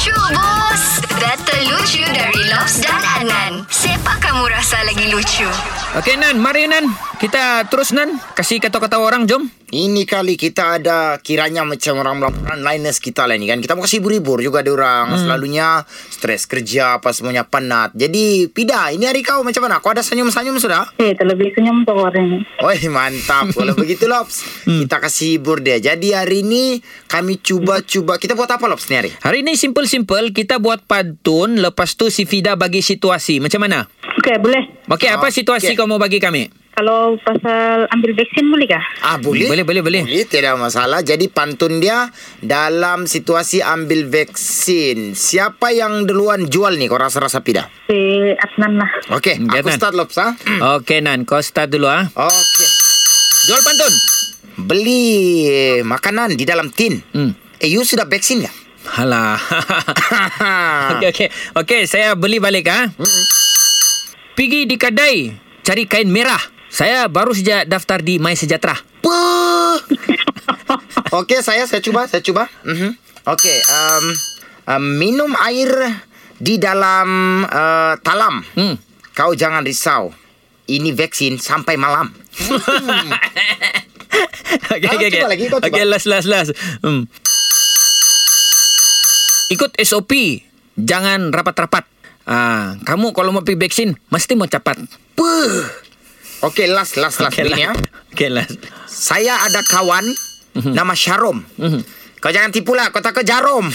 Lucu bos Data lucu dari Lobs dan Adnan Siapa kamu rasa lagi lucu? Okey Nan, mari Nan. Kita terus Nan. Kasih kata-kata orang, jom. Ini kali kita ada kiranya macam orang-orang liners kita lah ni kan. Kita mau kasih hibur-hibur juga dia orang. Hmm. Selalunya stres kerja apa semuanya penat. Jadi Pida, ini hari kau macam mana? Kau ada senyum-senyum sudah? Eh, terlebih senyum tu orang ni. Oi mantap Kalau begitu Lops Kita kasih hibur dia Jadi hari ni Kami cuba-cuba Kita buat apa Lops ni hari? Hari ni simple-simple. Kita buat pantun. Lepas tu si Fida bagi situasi. Macam mana? Okey, boleh. Okey, apa Okey. situasi kau mau bagi kami? Kalau pasal ambil vaksin boleh kah? Ah boleh Boleh, boleh, boleh. Boleh tidak masalah Jadi pantun dia Dalam situasi ambil vaksin Siapa yang duluan jual ni Kau rasa-rasa Pida? Si Adnan lah. Okey Hmm, Aku start Lops ha? Okey Nan, kau start dulu ah. Okey Jual pantun. Beli makanan di dalam tin Hmm. Eh you sudah vaksin tak? Halah. okey, okey. Okey, saya beli balik ah. Pergi di kedai cari kain merah. Saya baru saja daftar di My Sejahtera. Apa? Okey, saya saya cuba, saya cuba. Mhm. Okey, um, um, minum air di dalam uh, talam. Hmm. Kau jangan risau. Ini vaksin sampai malam. Okey, okey, okey. cuba lagi, kau cuba. Okey, last, last, last. Hmm. Ikut SOP. Jangan rapat-rapat. Ah, kamu kalau mau pergi vaksin, mesti mau cepat. Puh. Okey, last, last, last Okey, okay, ya. last. Okey, last. Saya ada kawan nama Syarom. Kau jangan tipu lah, kau tak ke jarum.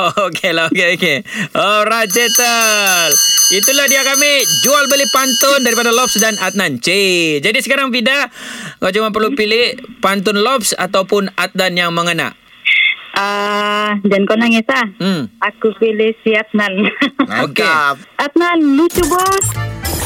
Oh, okey lah, okey, okey. Alright, settle. Itulah dia kami jual beli pantun daripada Lobs dan Adnan. Cik. Jadi sekarang Vida, kau cuma perlu pilih pantun Lobs ataupun Adnan yang mengena. Ah, dan kau nangis ah. Hmm. Aku pilih si Adnan. Mantap. Adnan, lucu bos.